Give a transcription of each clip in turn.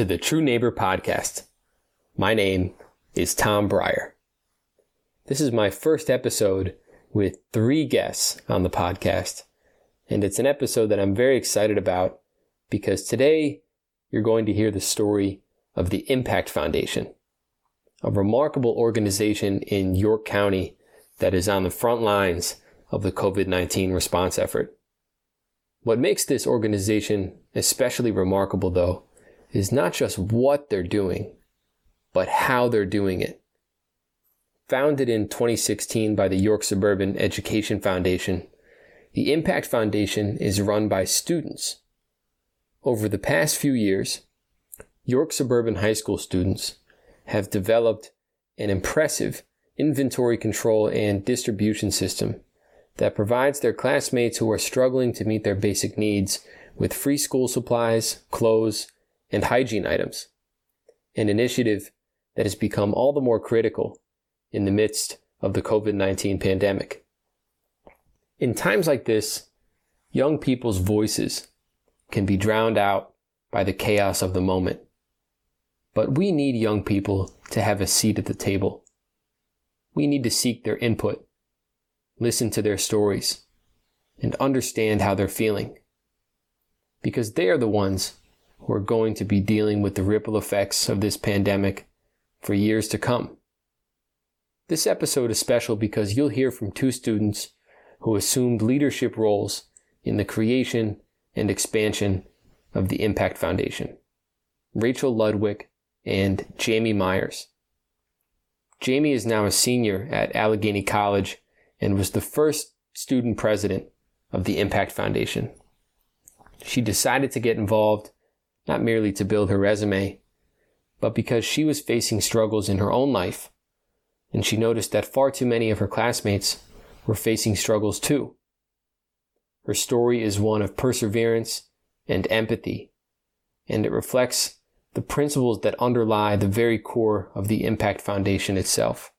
to the True Neighbor Podcast. My name is Tom Brier. This is my first episode with three guests on the podcast, and it's an episode that I'm very excited about because today you're going to hear the story of the Impact Foundation, a remarkable organization in York County that is on the front lines of the COVID 19 response effort. What makes this organization especially remarkable, though, is not just what they're doing, but how they're doing it. Founded in 2016 by the York Suburban Education Foundation, the Impact Foundation is run by students. Over the past few years, York Suburban High School students have developed an impressive inventory control and distribution system that provides their classmates who are struggling to meet their basic needs with free school supplies, clothes, and hygiene items. An initiative that has become all the more critical in the midst of the COVID 19 pandemic. In times like this, young people's voices can be drowned out by the chaos of the moment. But we need young people to have a seat at the table. We need to seek their input listen to their stories, and understand how they're feeling. Because they are the ones who are going to be dealing with the ripple effects of this pandemic for years to come. This episode is special because you'll hear from two students who assumed leadership roles in the creation and expansion of the Impact Foundation Rachel Ludwig and Jamie Myers. Jamie is now a senior at Allegheny College and was the first student president of the Impact Foundation. She decided to get involved not merely to build her resume, but because she was facing struggles in her own life, and she noticed that far too many of her classmates were facing struggles too. Her story is one of perseverance and empathy, and it reflects the principles that underlie the very core of the Impact Foundation itself.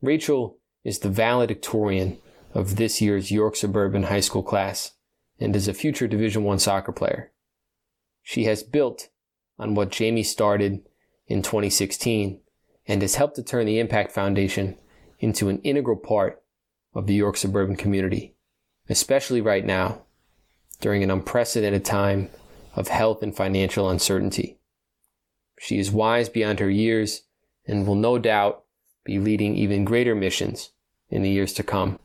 Rachel is the valedictorian of this year's York Suburban High School class and is a future Division I soccer player. She has built on what Jamie started in 2016 and has helped to turn the Impact Foundation into an integral part of the York suburban community, especially right now during an unprecedented time of health and financial uncertainty. She is wise beyond her years and will no doubt be leading even greater missions in the years to come.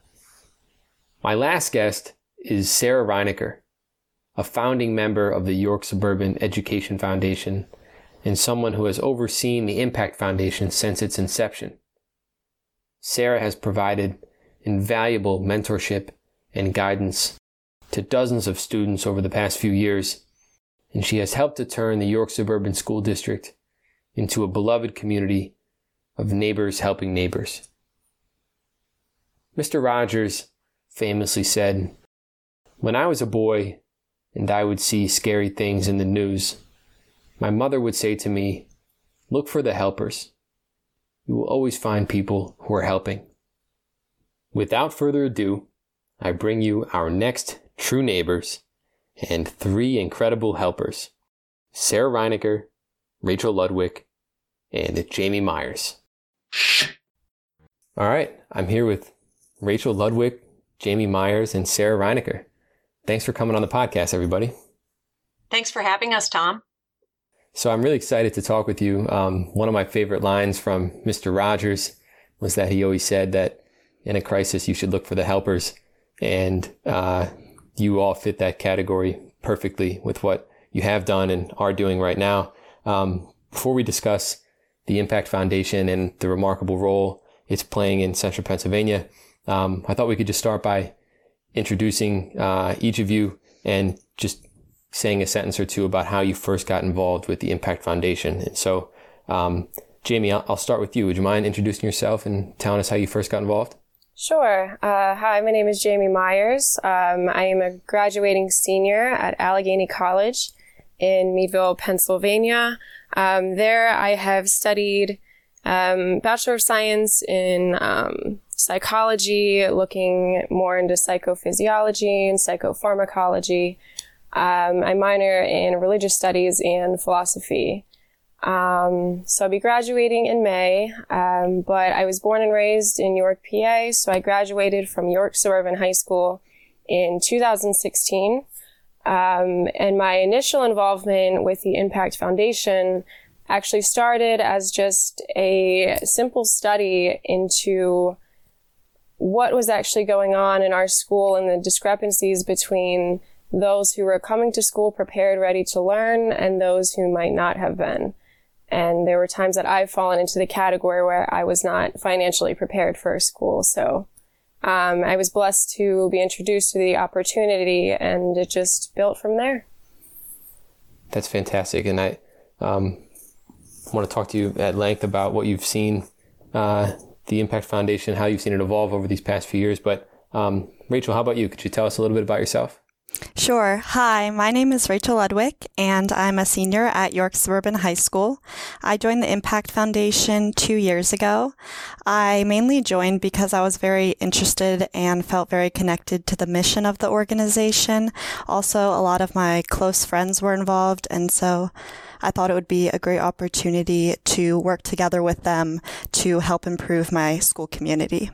My last guest is Sarah Reiniker, a founding member of the York Suburban Education Foundation and someone who has overseen the Impact Foundation since its inception. Sarah has provided invaluable mentorship and guidance to dozens of students over the past few years, and she has helped to turn the York Suburban School District into a beloved community of neighbors helping neighbors. Mr. Rogers famously said, When I was a boy and I would see scary things in the news, my mother would say to me, Look for the helpers. You will always find people who are helping. Without further ado, I bring you our next true neighbors and three incredible helpers Sarah Reiniger, Rachel Ludwig, and Jamie Myers. All right, I'm here with Rachel Ludwig, Jamie Myers, and Sarah Reiniger. Thanks for coming on the podcast, everybody. Thanks for having us, Tom. So I'm really excited to talk with you. Um, one of my favorite lines from Mr. Rogers was that he always said that in a crisis you should look for the helpers, and uh, you all fit that category perfectly with what you have done and are doing right now. Um, before we discuss the Impact Foundation and the remarkable role it's playing in central Pennsylvania, um, I thought we could just start by introducing uh, each of you and just saying a sentence or two about how you first got involved with the Impact Foundation. And so, um, Jamie, I'll, I'll, start with you. Would you mind introducing yourself and telling us how you first got involved? Sure. Uh, hi, my name is Jamie Myers. Um, I am a graduating senior at Allegheny College in Meadville, Pennsylvania. Um, there, I have studied um, Bachelor of Science in um, psychology, looking more into psychophysiology and psychopharmacology. Um, I minor in religious studies and philosophy. Um, so I'll be graduating in May, um, but I was born and raised in York, PA, so I graduated from York Suburban High School in 2016. Um, and my initial involvement with the Impact Foundation actually started as just a simple study into what was actually going on in our school and the discrepancies between those who were coming to school prepared, ready to learn, and those who might not have been. And there were times that I've fallen into the category where I was not financially prepared for school. So um, I was blessed to be introduced to the opportunity, and it just built from there. That's fantastic, and I um, want to talk to you at length about what you've seen uh, the Impact Foundation, how you've seen it evolve over these past few years. But um, Rachel, how about you? Could you tell us a little bit about yourself? Sure. Hi, my name is Rachel Ludwig, and I'm a senior at York Suburban High School. I joined the Impact Foundation two years ago. I mainly joined because I was very interested and felt very connected to the mission of the organization. Also, a lot of my close friends were involved, and so I thought it would be a great opportunity to work together with them to help improve my school community.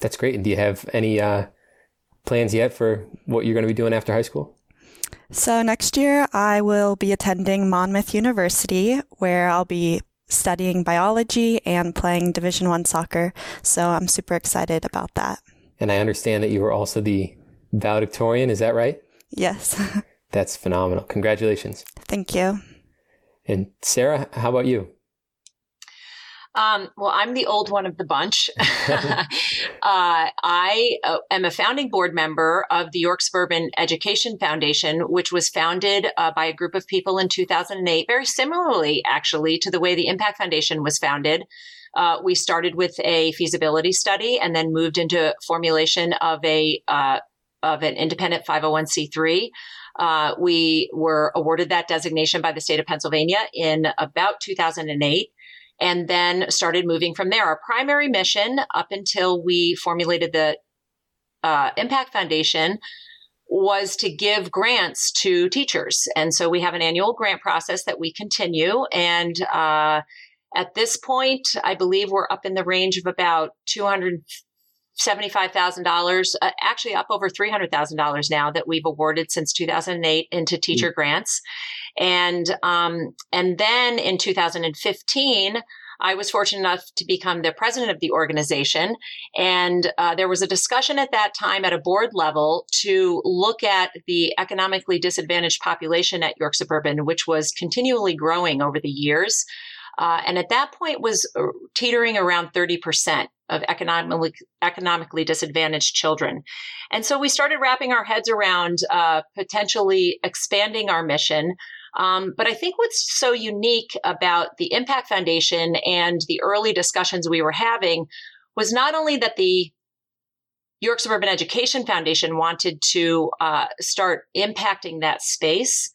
That's great. And do you have any uh, plans yet for what you're going to be doing after high school? So next year I will be attending Monmouth University where I'll be studying biology and playing division 1 soccer. So I'm super excited about that. And I understand that you were also the valedictorian, is that right? Yes. That's phenomenal. Congratulations. Thank you. And Sarah, how about you? Um, well, I'm the old one of the bunch. uh, I uh, am a founding board member of the York Suburban Education Foundation, which was founded uh, by a group of people in 2008, very similarly, actually, to the way the Impact Foundation was founded. Uh, we started with a feasibility study and then moved into formulation of a uh, of an independent 501c3. Uh, we were awarded that designation by the state of Pennsylvania in about 2008 and then started moving from there. Our primary mission up until we formulated the uh, Impact Foundation was to give grants to teachers. And so we have an annual grant process that we continue. And uh, at this point, I believe we're up in the range of about 200 $75,000, uh, actually up over $300,000 now that we've awarded since 2008 into teacher mm-hmm. grants. And, um, and then in 2015, I was fortunate enough to become the president of the organization. And uh, there was a discussion at that time at a board level to look at the economically disadvantaged population at York Suburban, which was continually growing over the years. Uh, and at that point was uh, teetering around 30% of economically, economically disadvantaged children. And so we started wrapping our heads around uh, potentially expanding our mission. Um, but I think what's so unique about the Impact Foundation and the early discussions we were having was not only that the York Suburban Education Foundation wanted to uh, start impacting that space,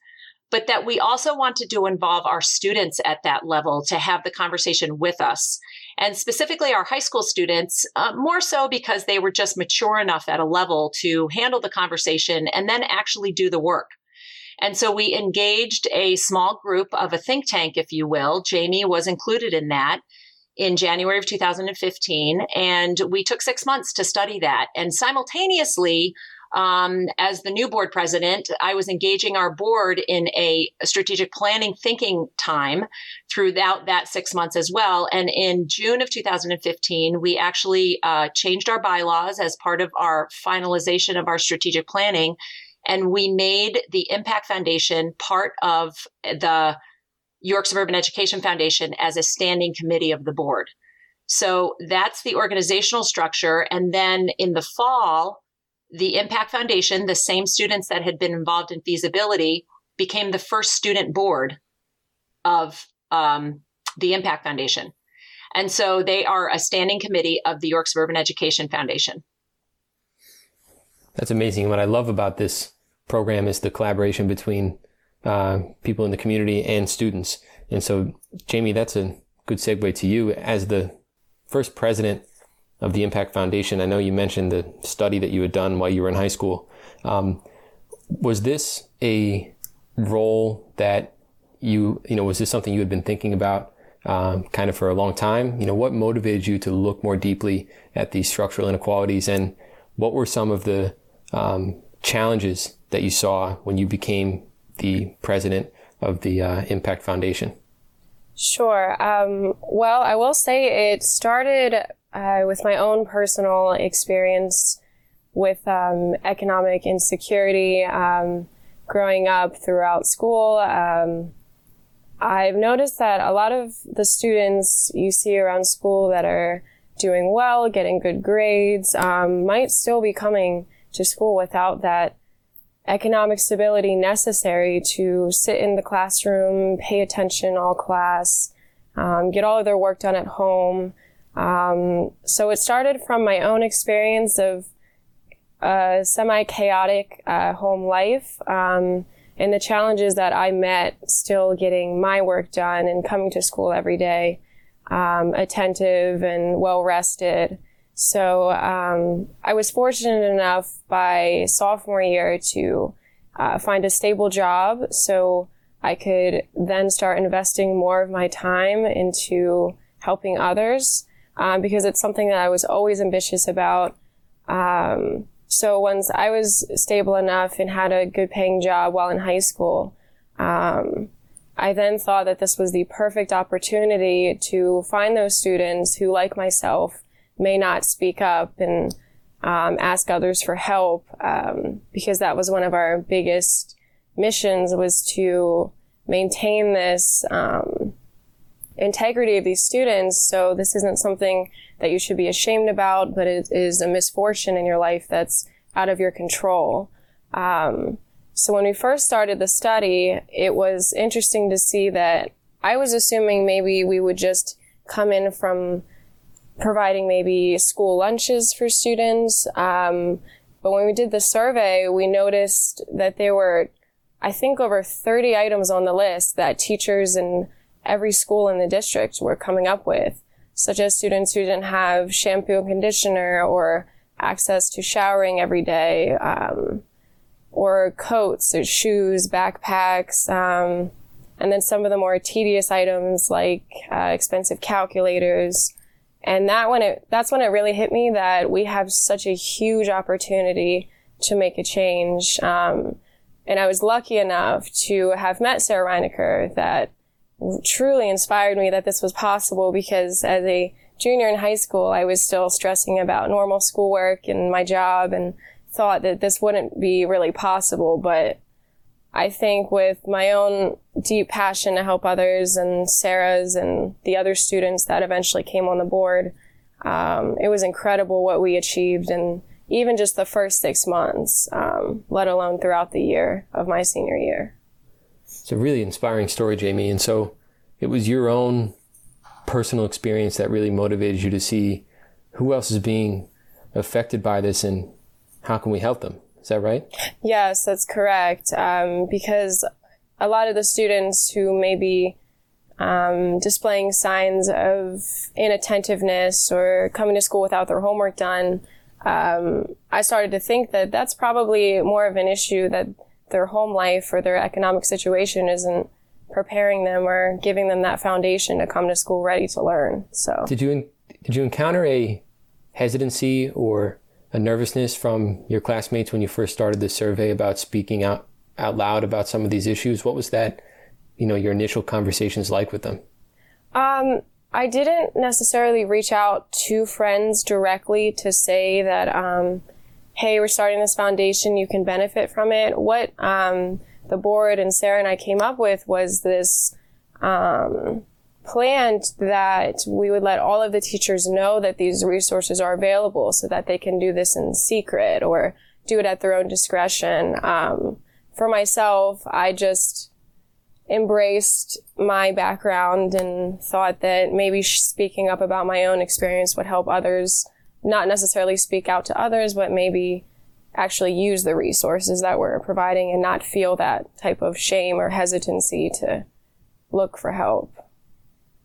but that we also wanted to involve our students at that level to have the conversation with us. And specifically, our high school students, uh, more so because they were just mature enough at a level to handle the conversation and then actually do the work. And so we engaged a small group of a think tank, if you will. Jamie was included in that in January of 2015. And we took six months to study that. And simultaneously, um, as the new board president, I was engaging our board in a, strategic planning thinking time throughout that six months as well. And in June of 2015, we actually uh, changed our bylaws as part of our finalization of our strategic planning. And we made the Impact Foundation part of the York Suburban Education Foundation as a standing committee of the board. So that's the organizational structure. And then in the fall, the Impact Foundation, the same students that had been involved in feasibility, became the first student board of um, the Impact Foundation. And so they are a standing committee of the York Suburban Education Foundation. That's amazing. What I love about this program is the collaboration between uh, people in the community and students. And so, Jamie, that's a good segue to you as the first president of the Impact Foundation. I know you mentioned the study that you had done while you were in high school. Um, was this a role that you, you know, was this something you had been thinking about um, kind of for a long time? You know, what motivated you to look more deeply at these structural inequalities and what were some of the um, challenges that you saw when you became the president of the uh, Impact Foundation? Sure. Um, well, I will say it started uh, with my own personal experience with um, economic insecurity um, growing up throughout school. Um, I've noticed that a lot of the students you see around school that are doing well, getting good grades, um, might still be coming to school without that economic stability necessary to sit in the classroom, pay attention all class, um, get all of their work done at home. Um, so it started from my own experience of a semi chaotic uh, home life um, and the challenges that I met still getting my work done and coming to school every day, um, attentive and well rested. So um, I was fortunate enough by sophomore year to uh, find a stable job so I could then start investing more of my time into helping others um, because it's something that I was always ambitious about. Um, so once I was stable enough and had a good paying job while in high school, um, I then thought that this was the perfect opportunity to find those students who, like myself, may not speak up and um, ask others for help um, because that was one of our biggest missions was to maintain this um, integrity of these students so this isn't something that you should be ashamed about but it is a misfortune in your life that's out of your control um, so when we first started the study it was interesting to see that i was assuming maybe we would just come in from providing maybe school lunches for students. Um, but when we did the survey, we noticed that there were, I think, over 30 items on the list that teachers in every school in the district were coming up with, such as students who didn't have shampoo and conditioner or access to showering every day, um, or coats or shoes, backpacks, um, and then some of the more tedious items like uh, expensive calculators, and that when it, that's when it really hit me that we have such a huge opportunity to make a change. Um, and I was lucky enough to have met Sarah Reinecker that truly inspired me that this was possible because as a junior in high school, I was still stressing about normal schoolwork and my job and thought that this wouldn't be really possible. But I think with my own deep passion to help others and Sarah's and the other students that eventually came on the board, um, it was incredible what we achieved and even just the first six months, um, let alone throughout the year of my senior year. It's a really inspiring story, Jamie. And so it was your own personal experience that really motivated you to see who else is being affected by this and how can we help them? Is that right? Yes, that's correct. Um, because a lot of the students who may be um, displaying signs of inattentiveness or coming to school without their homework done, um, I started to think that that's probably more of an issue that their home life or their economic situation isn't preparing them or giving them that foundation to come to school ready to learn. So, did you did you encounter a hesitancy or a nervousness from your classmates when you first started the survey about speaking out out loud about some of these issues? What was that, you know, your initial conversations like with them? Um, I didn't necessarily reach out to friends directly to say that, um, hey, we're starting this foundation, you can benefit from it. What um, the board and Sarah and I came up with was this um, planned that we would let all of the teachers know that these resources are available so that they can do this in secret or do it at their own discretion. Um, for myself, I just embraced my background and thought that maybe speaking up about my own experience would help others not necessarily speak out to others, but maybe actually use the resources that we're providing and not feel that type of shame or hesitancy to look for help.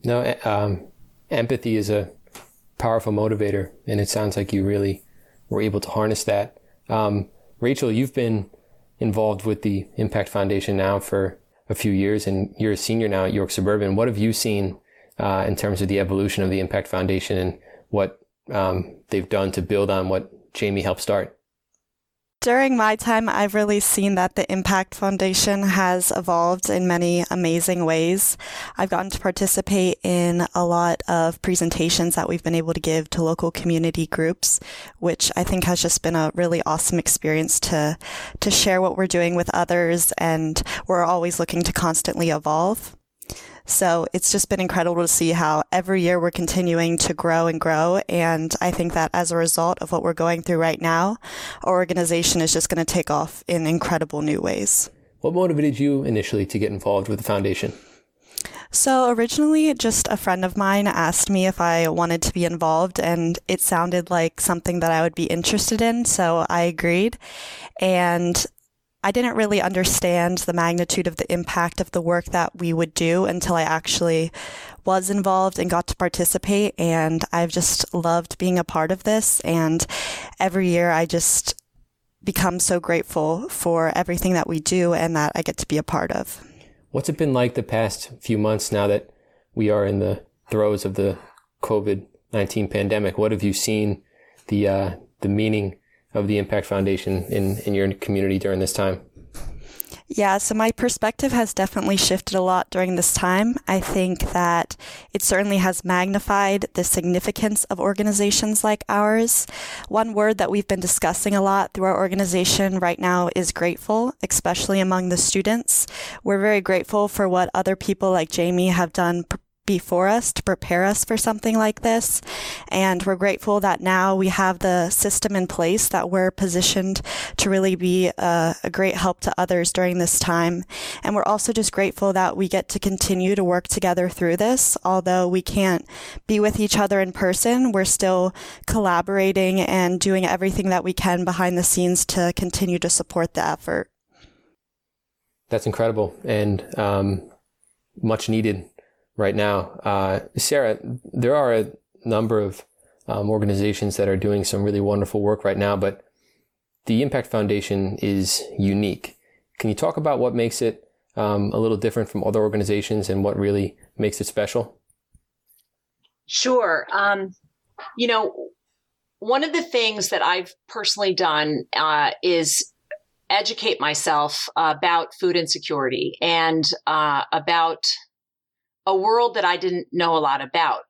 No, um, empathy is a powerful motivator, and it sounds like you really were able to harness that. Um, Rachel, you've been involved with the Impact Foundation now for a few years, and you're a senior now at York Suburban. What have you seen uh, in terms of the evolution of the Impact Foundation and what um, they've done to build on what Jamie helped start? During my time, I've really seen that the Impact Foundation has evolved in many amazing ways. I've gotten to participate in a lot of presentations that we've been able to give to local community groups, which I think has just been a really awesome experience to, to share what we're doing with others. And we're always looking to constantly evolve. So it's just been incredible to see how every year we're continuing to grow and grow. And I think that as a result of what we're going through right now, our organization is just going to take off in incredible new ways. What motivated you initially to get involved with the foundation? So originally, just a friend of mine asked me if I wanted to be involved, and it sounded like something that I would be interested in. So I agreed. And I didn't really understand the magnitude of the impact of the work that we would do until I actually was involved and got to participate. And I've just loved being a part of this. And every year I just become so grateful for everything that we do and that I get to be a part of. What's it been like the past few months now that we are in the throes of the COVID 19 pandemic? What have you seen the, uh, the meaning of the Impact Foundation in, in your community during this time? Yeah, so my perspective has definitely shifted a lot during this time. I think that it certainly has magnified the significance of organizations like ours. One word that we've been discussing a lot through our organization right now is grateful, especially among the students. We're very grateful for what other people like Jamie have done before us to prepare us for something like this. And we're grateful that now we have the system in place that we're positioned to really be a, a, great help to others during this time. And we're also just grateful that we get to continue to work together through this. Although we can't be with each other in person, we're still collaborating and doing everything that we can behind the scenes to continue to support the effort. That's incredible and um, much needed right now. Uh, Sarah, there are a number of um, organizations that are doing some really wonderful work right now, but the Impact Foundation is unique. Can you talk about what makes it um, a little different from other organizations and what really makes it special? Sure. Um, you know, one of the things that I've personally done uh, is educate myself about food insecurity and uh, about a world that I didn't know a lot about.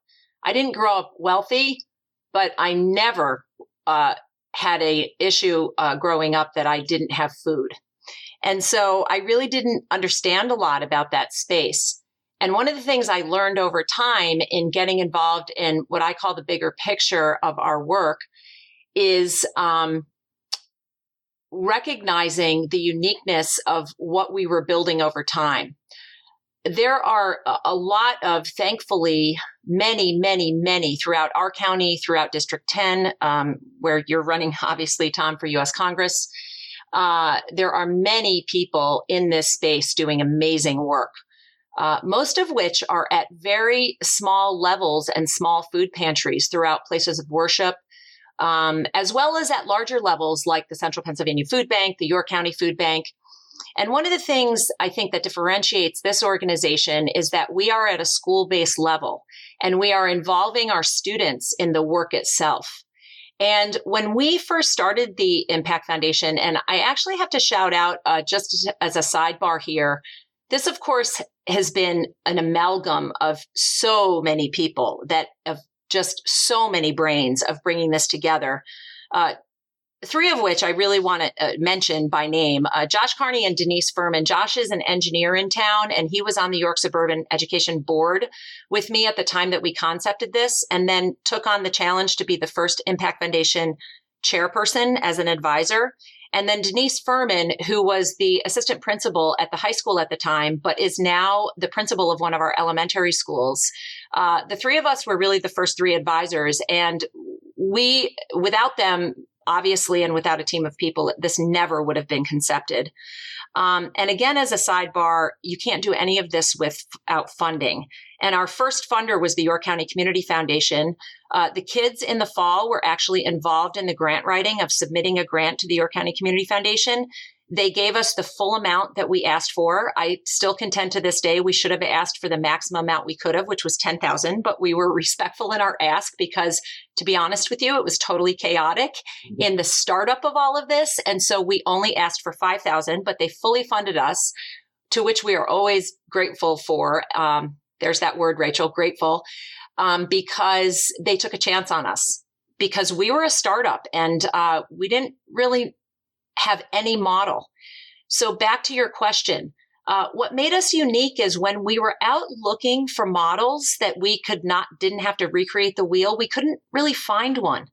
I didn't grow up wealthy, but I never uh, had a issue uh, growing up that I didn't have food. And so I really didn't understand a lot about that space. And one of the things I learned over time in getting involved in what I call the bigger picture of our work is um, recognizing the uniqueness of what we were building over time there are a lot of, thankfully, many, many, many throughout our county, throughout District 10, um, where you're running, obviously, Tom, for U.S. Congress. Uh, there are many people in this space doing amazing work. Uh, most of which are at very small levels and small food pantries throughout places of worship, um, as well as at larger levels like the Central Pennsylvania Food Bank, the York County Food Bank, and one of the things I think that differentiates this organization is that we are at a school based level and we are involving our students in the work itself. And when we first started the Impact Foundation, and I actually have to shout out uh, just as a sidebar here, this, of course, has been an amalgam of so many people that of just so many brains of bringing this together. Uh, three of which I really want to uh, mention by name uh, Josh Carney and Denise Furman. Josh is an engineer in town, and he was on the York Suburban Education Board with me at the time that we concepted this, and then took on the challenge to be the first Impact Foundation chairperson as an advisor. And then Denise Furman, who was the assistant principal at the high school at the time, but is now the principal of one of our elementary schools. Uh, the three of us were really the first three advisors. And we, without them, obviously, and without a team of people, this never would have been concepted. Um, and again, as a sidebar, you can't do any of this without funding. And our first funder was the York County Community Foundation. Uh, the kids in the fall were actually involved in the grant writing of submitting a grant to the York County Community Foundation. They gave us the full amount that we asked for. I still contend to this day we should have asked for the maximum amount we could have, which was 10,000, but we were respectful in our ask because to be honest with you, it was totally chaotic mm-hmm. in the startup of all of this. And so we only asked for 5,000, but they fully funded us, to which we are always grateful for. Um, there's that word, Rachel, grateful, um, because they took a chance on us because we were a startup and uh, we didn't really have any model. So back to your question. Uh, what made us unique is when we were out looking for models that we could not, didn't have to recreate the wheel, we couldn't really find one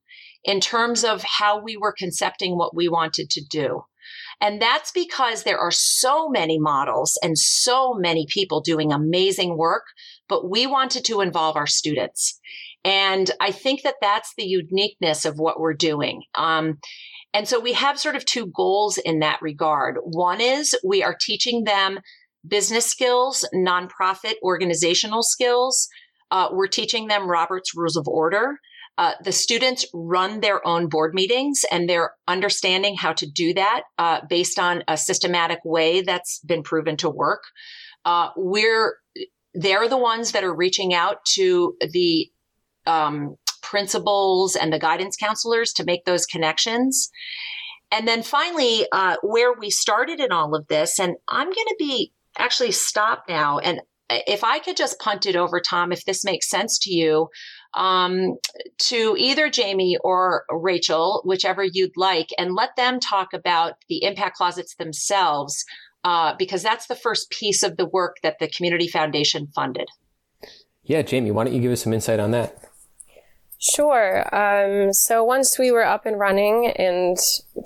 in terms of how we were concepting what we wanted to do. And that's because there are so many models and so many people doing amazing work, but we wanted to involve our students. And I think that that's the uniqueness of what we're doing. Um, and so we have sort of two goals in that regard. One is we are teaching them business skills, nonprofit organizational skills. Uh, we're teaching them Robert's Rules of Order. Uh, the students run their own board meetings and they're understanding how to do that uh, based on a systematic way that's been proven to work. Uh, we're they're the ones that are reaching out to the um, principals and the guidance counselors to make those connections. And then finally, uh, where we started in all of this, and I'm going to be actually stop now. And if I could just punt it over, Tom, if this makes sense to you, um, to either Jamie or Rachel, whichever you'd like, and let them talk about the impact closets themselves, uh, because that's the first piece of the work that the Community Foundation funded. Yeah, Jamie, why don't you give us some insight on that? Sure. Um, so once we were up and running and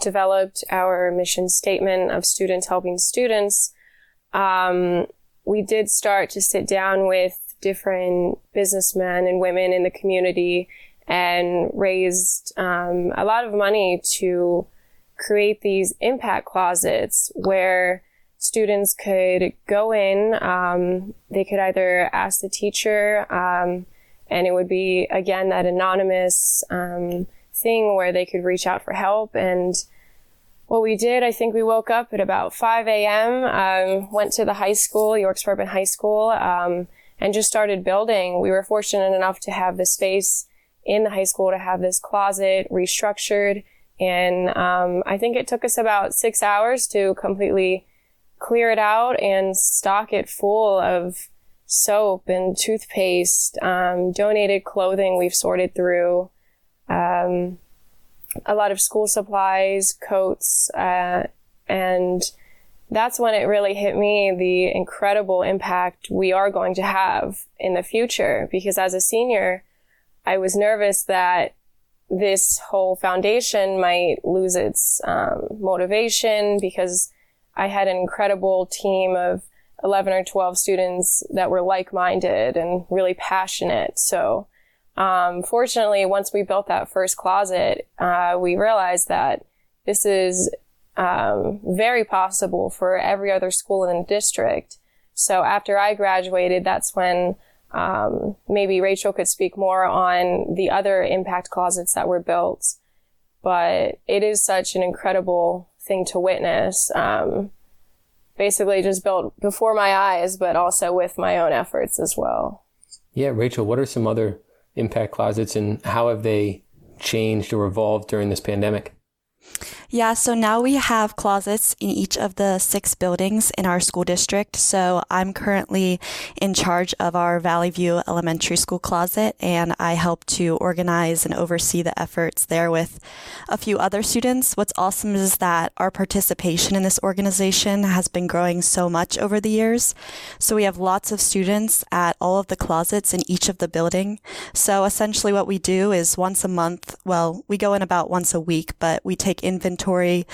developed our mission statement of students helping students, um, we did start to sit down with different businessmen and women in the community and raised um, a lot of money to create these impact closets where students could go in. Um, they could either ask the teacher um, and it would be again that anonymous um, thing where they could reach out for help. And what we did i think we woke up at about 5 a.m um, went to the high school york suburban high school um, and just started building. We were fortunate enough to have the space in the high school to have this closet restructured. And um, i think it took us about six hours to completely clear it out and stock it full of soap and toothpaste, um, donated clothing we've sorted through, um, a lot of school supplies, coats, uh, and that's when it really hit me the incredible impact we are going to have in the future. Because as a senior, I was nervous that this whole foundation might lose its um, motivation because I had an incredible team of 11 or 12 students that were like-minded and really passionate. So, um, fortunately, once we built that first closet, uh, we realized that this is um, very possible for every other school in the district. So after I graduated, that's when um, maybe Rachel could speak more on the other impact closets that were built. But it is such an incredible thing to witness. Um, basically just built before my eyes, but also with my own efforts as well. Yeah, Rachel, what are some other impact closets and how have they changed or evolved during this pandemic? Yeah, so now we have closets in each of the six buildings in our school district. So I'm currently in charge of our Valley View Elementary School closet, and I help to organize and oversee the efforts there with a few other students. What's awesome is that our participation in this organization has been growing so much over the years. So we have lots of students at all of the closets in each of the building. So essentially what we do is once a month, well, we go in about once a week, but we take inventory inventory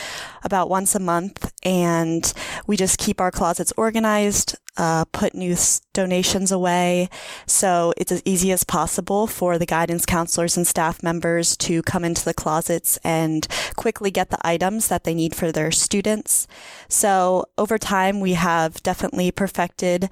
about once a month and we just keep our closets organized, uh, put new donations away. So it's as easy as possible for the guidance counselors and staff members to come into the closets and quickly get the items that they need for their students. So over time, we have definitely perfected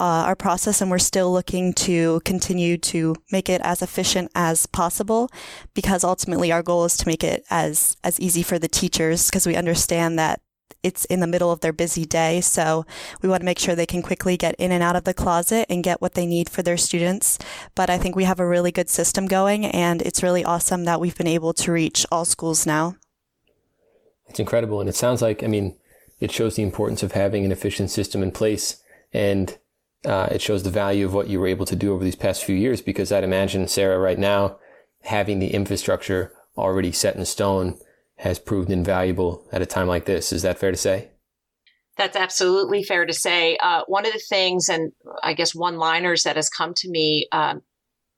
uh, our process and we're still looking to continue to make it as efficient as possible because ultimately our goal is to make it as, as easy for the teachers because we understand that it's in the middle of their busy day. So we want to make sure they can quickly get in and out of the closet and get what they need for their students. But I think we have a really good system going, and it's really awesome that we've been able to reach all schools now. It's incredible. And it sounds like, I mean, it shows the importance of having an efficient system in place. And uh, it shows the value of what you were able to do over these past few years because I'd imagine, Sarah, right now, having the infrastructure already set in stone has proved invaluable at a time like this. Is that fair to say? That's absolutely fair to say. Uh, one of the things, and I guess one liners that has come to me uh,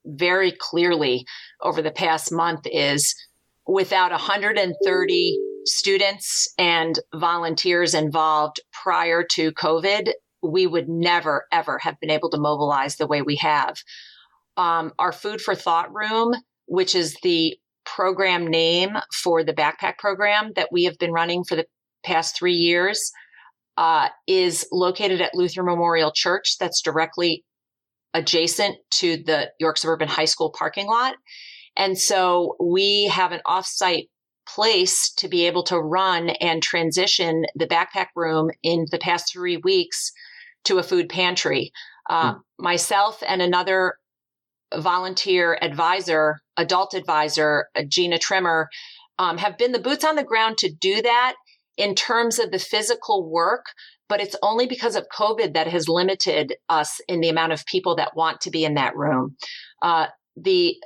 very clearly over the past month is without 130 students and volunteers involved prior to COVID, we would never, ever have been able to mobilize the way we have. Um, our Food for Thought room, which is the program name for the backpack program that we have been running for the past three years, uh, is located at Luther Memorial Church. That's directly adjacent to the York Suburban High School parking lot. And so we have an offsite place to be able to run and transition the backpack room in the past three weeks to a food pantry. Uh, mm. Myself and another volunteer advisor, adult advisor, uh, Gina Trimmer, um, have been the boots on the ground to do that in terms of the physical work. But it's only because of COVID that has limited us in the amount of people that want to be in that room. Uh, the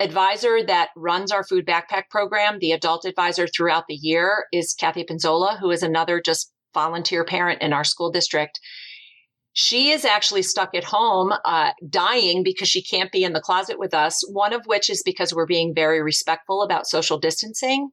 advisor that runs our food backpack program, the adult advisor throughout the year, is Kathy Pinzola, who is another just volunteer parent in our school district. She is actually stuck at home, uh, dying because she can't be in the closet with us. One of which is because we're being very respectful about social distancing.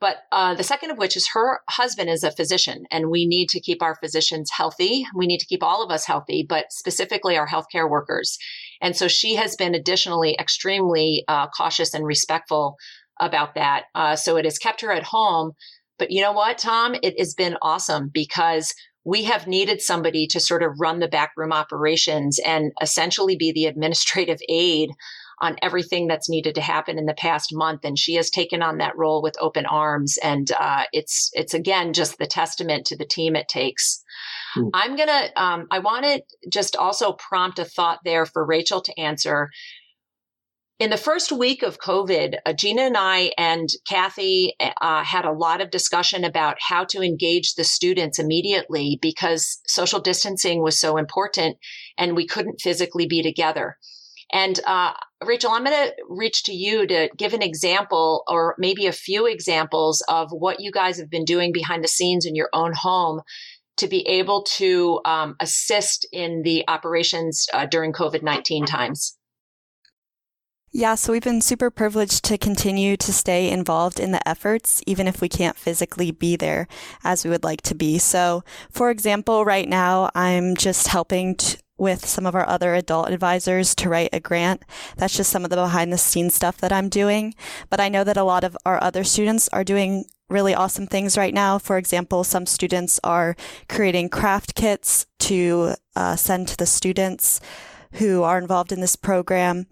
But uh, the second of which is her husband is a physician, and we need to keep our physicians healthy. We need to keep all of us healthy, but specifically our healthcare workers. And so she has been additionally extremely uh, cautious and respectful about that. Uh, so it has kept her at home. But you know what, Tom? It has been awesome because we have needed somebody to sort of run the backroom operations and essentially be the administrative aid on everything that's needed to happen in the past month. And she has taken on that role with open arms. And uh, it's it's again just the testament to the team it takes. Mm. i'm gonna um, i want to just also prompt a thought there for rachel to answer in the first week of COVID, uh, Gina and I and Kathy uh, had a lot of discussion about how to engage the students immediately because social distancing was so important and we couldn't physically be together. And uh, Rachel, I'm going to reach to you to give an example or maybe a few examples of what you guys have been doing behind the scenes in your own home to be able to um, assist in the operations uh, during COVID 19 times. Yeah, so we've been super privileged to continue to stay involved in the efforts, even if we can't physically be there as we would like to be. So, for example, right now I'm just helping with some of our other adult advisors to write a grant. That's just some of the behind the scenes stuff that I'm doing. But I know that a lot of our other students are doing really awesome things right now. For example, some students are creating craft kits to uh, send to the students who are involved in this program.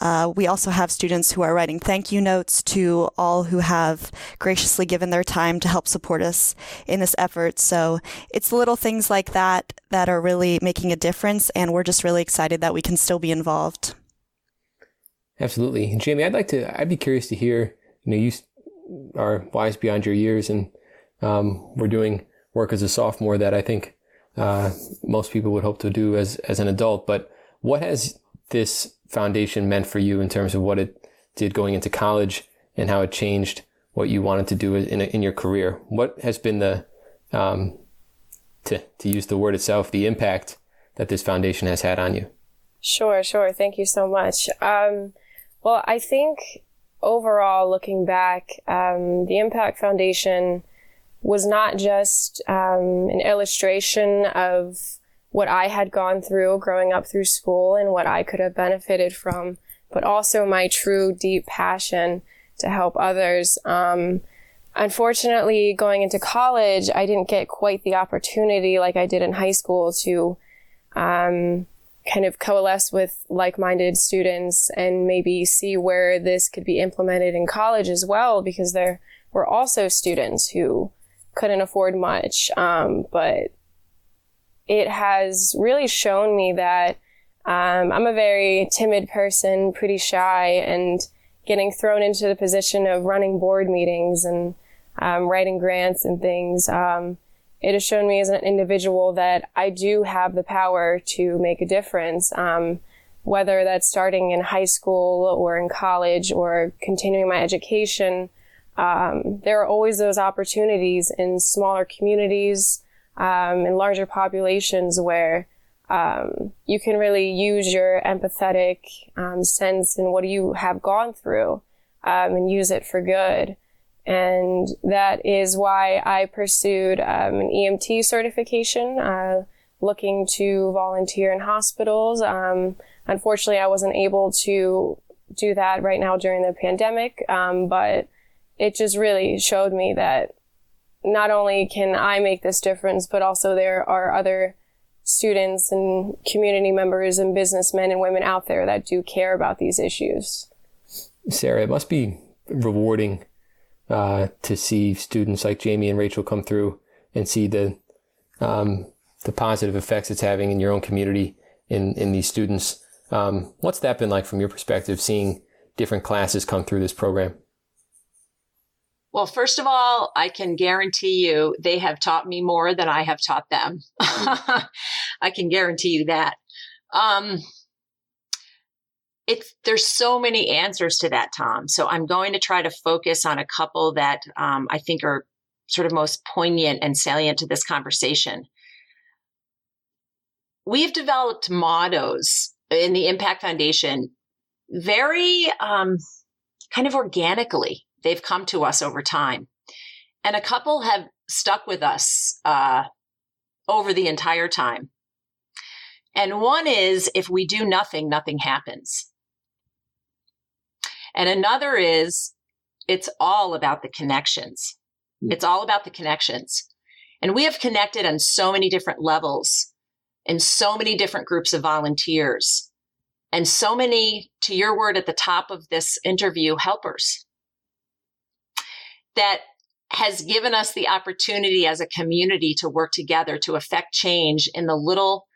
Uh, we also have students who are writing thank you notes to all who have graciously given their time to help support us in this effort. So it's little things like that that are really making a difference, and we're just really excited that we can still be involved. Absolutely, and Jamie, I'd like to. I'd be curious to hear. You know, you are wise beyond your years, and um, we're doing work as a sophomore that I think uh, most people would hope to do as as an adult. But what has this foundation meant for you in terms of what it did going into college and how it changed what you wanted to do in, in your career. What has been the, um, to, to use the word itself, the impact that this foundation has had on you? Sure, sure. Thank you so much. Um, well, I think overall, looking back, um, the Impact Foundation was not just um, an illustration of what I had gone through growing up through school and what I could have benefited from, but also my true deep passion to help others. Um, unfortunately, going into college, I didn't get quite the opportunity like I did in high school to um, kind of coalesce with like-minded students and maybe see where this could be implemented in college as well, because there were also students who couldn't afford much. Um, but it has really shown me that um, I'm a very timid person, pretty shy, and getting thrown into the position of running board meetings and um, writing grants and things. Um, it has shown me as an individual that I do have the power to make a difference, um, whether that's starting in high school or in college or continuing my education. Um, there are always those opportunities in smaller communities, um, in larger populations where um, you can really use your empathetic um, sense and what you have gone through um, and use it for good. And that is why I pursued um, an EMT certification, uh, looking to volunteer in hospitals. Um, unfortunately, I wasn't able to do that right now during the pandemic, um, but it just really showed me that not only can I make this difference, but also there are other students and community members and businessmen and women out there that do care about these issues. Sarah, it must be rewarding uh, to see students like Jamie and Rachel come through and see the um, the positive effects it's having in your own community in in these students. Um, what's that been like from your perspective, seeing different classes come through this program? Well, first of all, I can guarantee you they have taught me more than I have taught them. I can guarantee you that. Um, it's there's so many answers to that, Tom. So I'm going to try to focus on a couple that um, I think are sort of most poignant and salient to this conversation. We've developed mottos in the Impact Foundation very um, kind of organically they've come to us over time. And a couple have stuck with us uh, over the entire time. And one is if we do nothing, nothing happens. And another is it's all about the connections. Mm. It's all about the connections. And we have connected on so many different levels in so many different groups of volunteers and so many, to your word at the top of this interview, helpers that has given us the opportunity as a community to work together to affect change in the little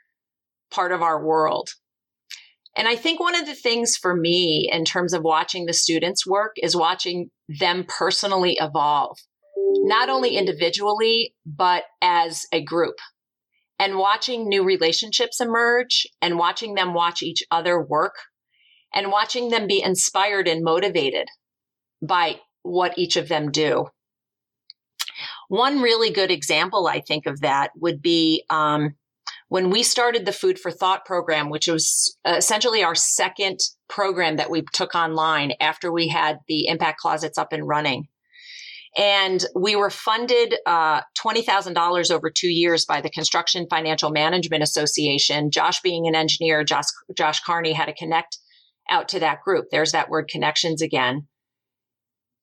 part of our world. And I think one of the things for me in terms of watching the students work is watching them personally evolve, not only individually, but as a group. And watching new relationships emerge and watching them watch each other work and watching them be inspired and motivated by what each of them do. One really good example, I think, of that would be um, when we started the Food for Thought program, which was uh, essentially our second program that we took online after we had the impact closets up and running. And we were funded uh, $20,000 over two years by the Construction Financial Management Association. Josh, being an engineer, Josh, Josh Carney had to connect out to that group. There's that word connections again.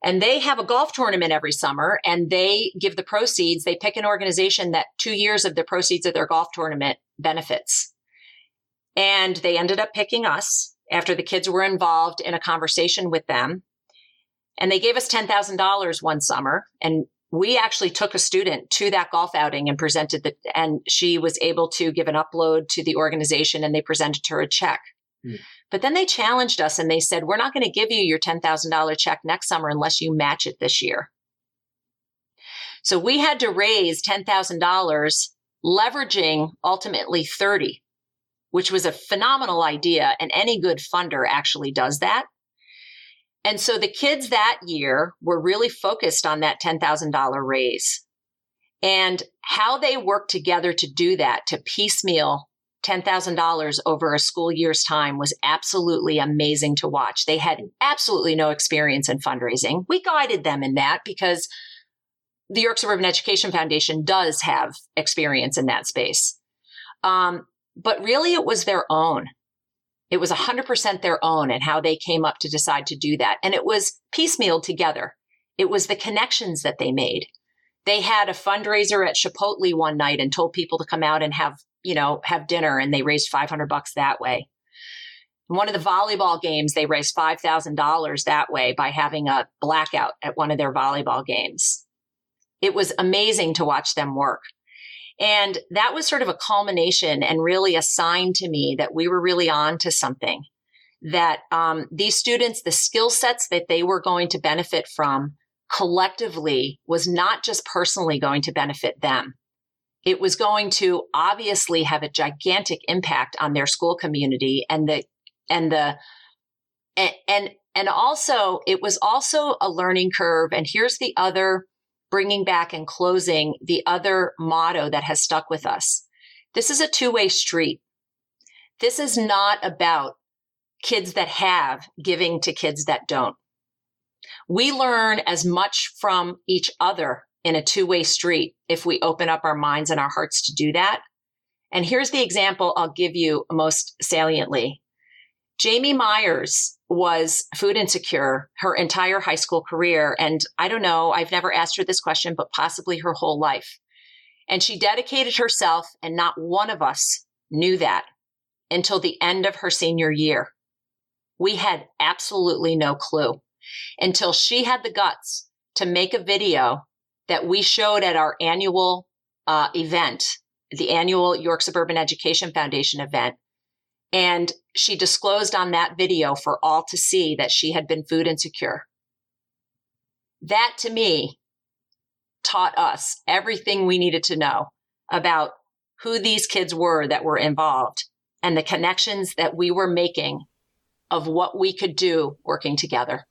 And they have a golf tournament every summer and they give the proceeds. They pick an organization that two years of the proceeds of their golf tournament benefits. And they ended up picking us after the kids were involved in a conversation with them. And they gave us $10,000 one summer. And we actually took a student to that golf outing and presented the, and she was able to give an upload to the organization and they presented her a check. Mm. But then they challenged us and they said, we're not going to give you your $10,000 check next summer unless you match it this year. So we had to raise $10,000 leveraging ultimately 30, which was a phenomenal idea. And any good funder actually does that. And so the kids that year were really focused on that $10,000 raise and how they worked together to do that, to piecemeal $10,000 over a school year's time was absolutely amazing to watch. They had absolutely no experience in fundraising. We guided them in that because the York Suburban Education Foundation does have experience in that space. Um, but really, it was their own. It was 100% their own and how they came up to decide to do that. And it was piecemealed together. It was the connections that they made. They had a fundraiser at Chipotle one night and told people to come out and have you know, have dinner and they raised 500 bucks that way. One of the volleyball games, they raised $5,000 that way by having a blackout at one of their volleyball games. it was amazing to watch them work. And that was sort of a culmination and really a sign to me that we were really on to something. That um, these students, the skill sets that they were going to benefit from collectively was not just personally going to benefit them. It was going to obviously have a gigantic impact on their school community and the, and the, and, and, and also it was also a learning curve. And here's the other bringing back and closing the other motto that has stuck with us. This is a two way street. This is not about kids that have giving to kids that don't. We learn as much from each other in a two way street if we open up our minds and our hearts to do that. And here's the example I'll give you most saliently. Jamie Myers was food insecure her entire high school career. And I don't know, I've never asked her this question, but possibly her whole life. And she dedicated herself, and not one of us knew that until the end of her senior year. We had absolutely no clue until she had the guts to make a video that we showed at our annual uh, event, the annual York Suburban Education Foundation event. And she disclosed on that video for all to see that she had been food insecure. That to me taught us everything we needed to know about who these kids were that were involved and the connections that we were making of what we could do working together.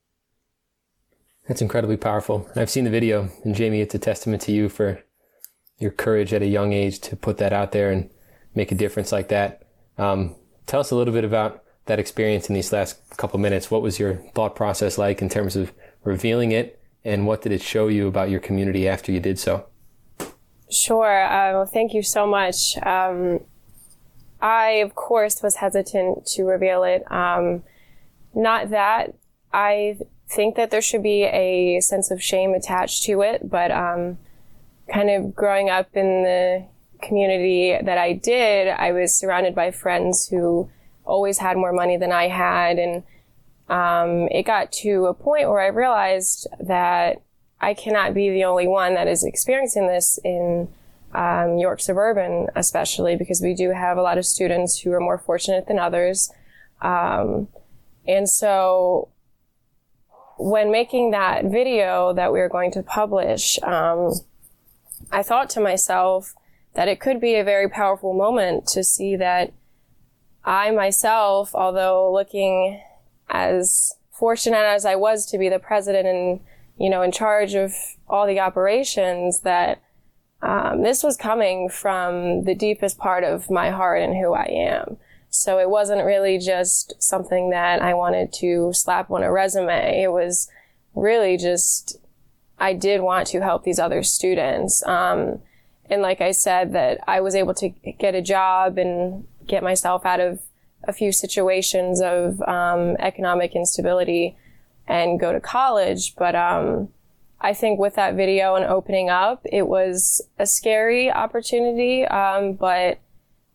That's incredibly powerful. I've seen the video, and Jamie, it's a testament to you for your courage at a young age to put that out there and make a difference like that. Um, tell us a little bit about that experience in these last couple minutes. What was your thought process like in terms of revealing it, and what did it show you about your community after you did so? Sure. Uh, well, thank you so much. Um, I, of course, was hesitant to reveal it. Um, not that I think that there should be a sense of shame attached to it, but um, kind of growing up in the community that I did, I was surrounded by friends who always had more money than I had. And um, it got to a point where I realized that I cannot be the only one that is experiencing this in um, York Suburban, especially because we do have a lot of students who are more fortunate than others. Um, and so when making that video that we were going to publish, um, I thought to myself that it could be a very powerful moment to see that I myself, although looking as fortunate as I was to be the president and, you know, in charge of all the operations, that um, this was coming from the deepest part of my heart and who I am. So it wasn't really just something that I wanted to slap on a resume. It was really just, I did want to help these other students. Um, and like I said, that I was able to get a job and get myself out of a few situations of um, economic instability and go to college. But um, I think with that video and opening up, it was a scary opportunity, um, but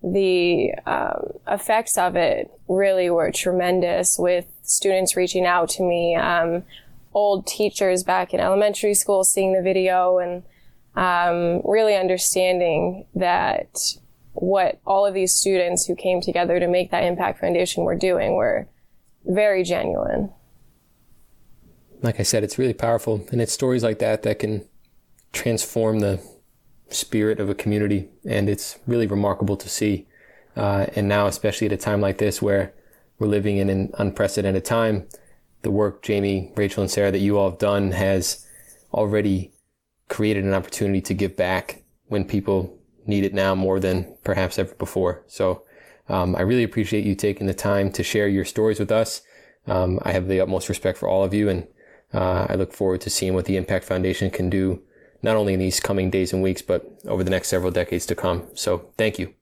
the um, effects of it really were tremendous with students reaching out to me, um, old teachers back in elementary school seeing the video and um, really understanding that what all of these students who came together to make that impact foundation were doing were very genuine. Like I said, it's really powerful, and it's stories like that that can transform the spirit of a community, and it's really remarkable to see. Uh, and now, especially at a time like this where we're living in an unprecedented time, the work Jamie, Rachel, and Sarah that you all have done has already created an opportunity to give back when people need it now more than perhaps ever before. So um, I really appreciate you taking the time to share your stories with us. Um, I have the utmost respect for all of you, and uh, I look forward to seeing what the Impact Foundation can do, not only in these coming days and weeks, but over the next several decades to come. So thank you.